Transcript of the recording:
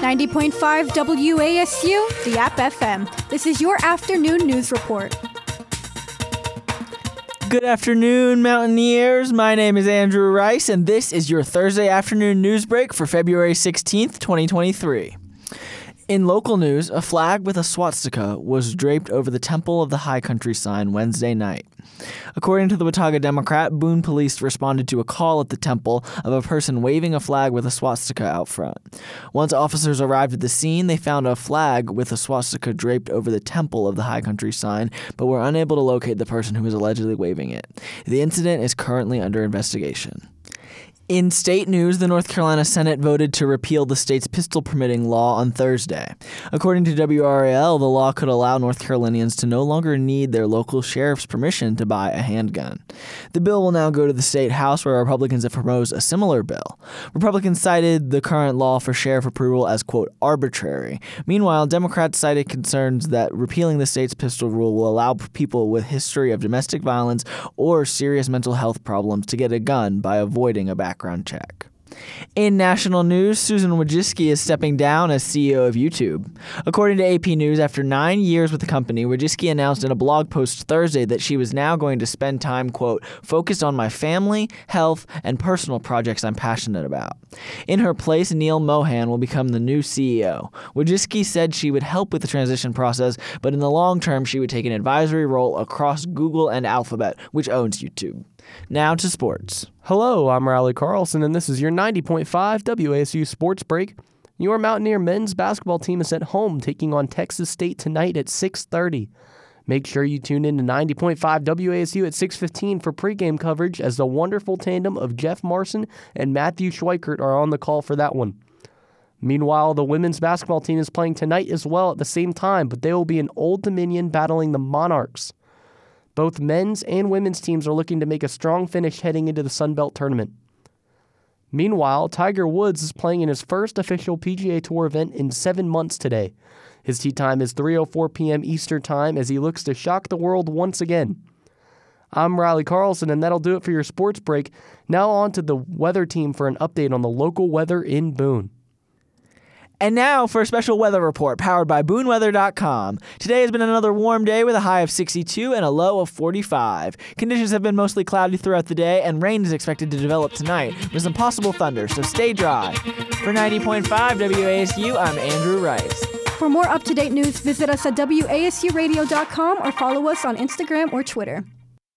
90.5 WASU, the App FM. This is your afternoon news report. Good afternoon, Mountaineers. My name is Andrew Rice, and this is your Thursday afternoon news break for February 16th, 2023. In local news, a flag with a swastika was draped over the Temple of the High Country sign Wednesday night. According to the Watauga Democrat, Boone police responded to a call at the temple of a person waving a flag with a swastika out front. Once officers arrived at the scene, they found a flag with a swastika draped over the Temple of the High Country sign, but were unable to locate the person who was allegedly waving it. The incident is currently under investigation. In state news, the North Carolina Senate voted to repeal the state's pistol permitting law on Thursday. According to WRAL, the law could allow North Carolinians to no longer need their local sheriff's permission to buy a handgun. The bill will now go to the state House, where Republicans have proposed a similar bill. Republicans cited the current law for sheriff approval as, quote, arbitrary. Meanwhile, Democrats cited concerns that repealing the state's pistol rule will allow people with history of domestic violence or serious mental health problems to get a gun by avoiding a background background check. In national news, Susan Wojcicki is stepping down as CEO of YouTube. According to AP News, after nine years with the company, Wojcicki announced in a blog post Thursday that she was now going to spend time, quote, focused on my family, health, and personal projects I'm passionate about. In her place, Neal Mohan will become the new CEO. Wojcicki said she would help with the transition process, but in the long term, she would take an advisory role across Google and Alphabet, which owns YouTube. Now to sports. Hello, I'm Riley Carlson, and this is your 90.5 WASU Sports Break. Your Mountaineer men's basketball team is at home taking on Texas State tonight at 6:30. Make sure you tune in to 90.5 WASU at 6:15 for pregame coverage as the wonderful tandem of Jeff Marson and Matthew Schweikert are on the call for that one. Meanwhile, the women's basketball team is playing tonight as well at the same time, but they will be in Old Dominion battling the Monarchs. Both men's and women's teams are looking to make a strong finish heading into the Sun Belt tournament. Meanwhile, Tiger Woods is playing in his first official PGA Tour event in seven months today. His tee time is 3:04 p.m. Eastern Time as he looks to shock the world once again. I'm Riley Carlson, and that'll do it for your sports break. Now on to the weather team for an update on the local weather in Boone. And now for a special weather report powered by BooneWeather.com. Today has been another warm day with a high of 62 and a low of 45. Conditions have been mostly cloudy throughout the day, and rain is expected to develop tonight with some possible thunder, so stay dry. For 90.5 WASU, I'm Andrew Rice. For more up to date news, visit us at WASURadio.com or follow us on Instagram or Twitter.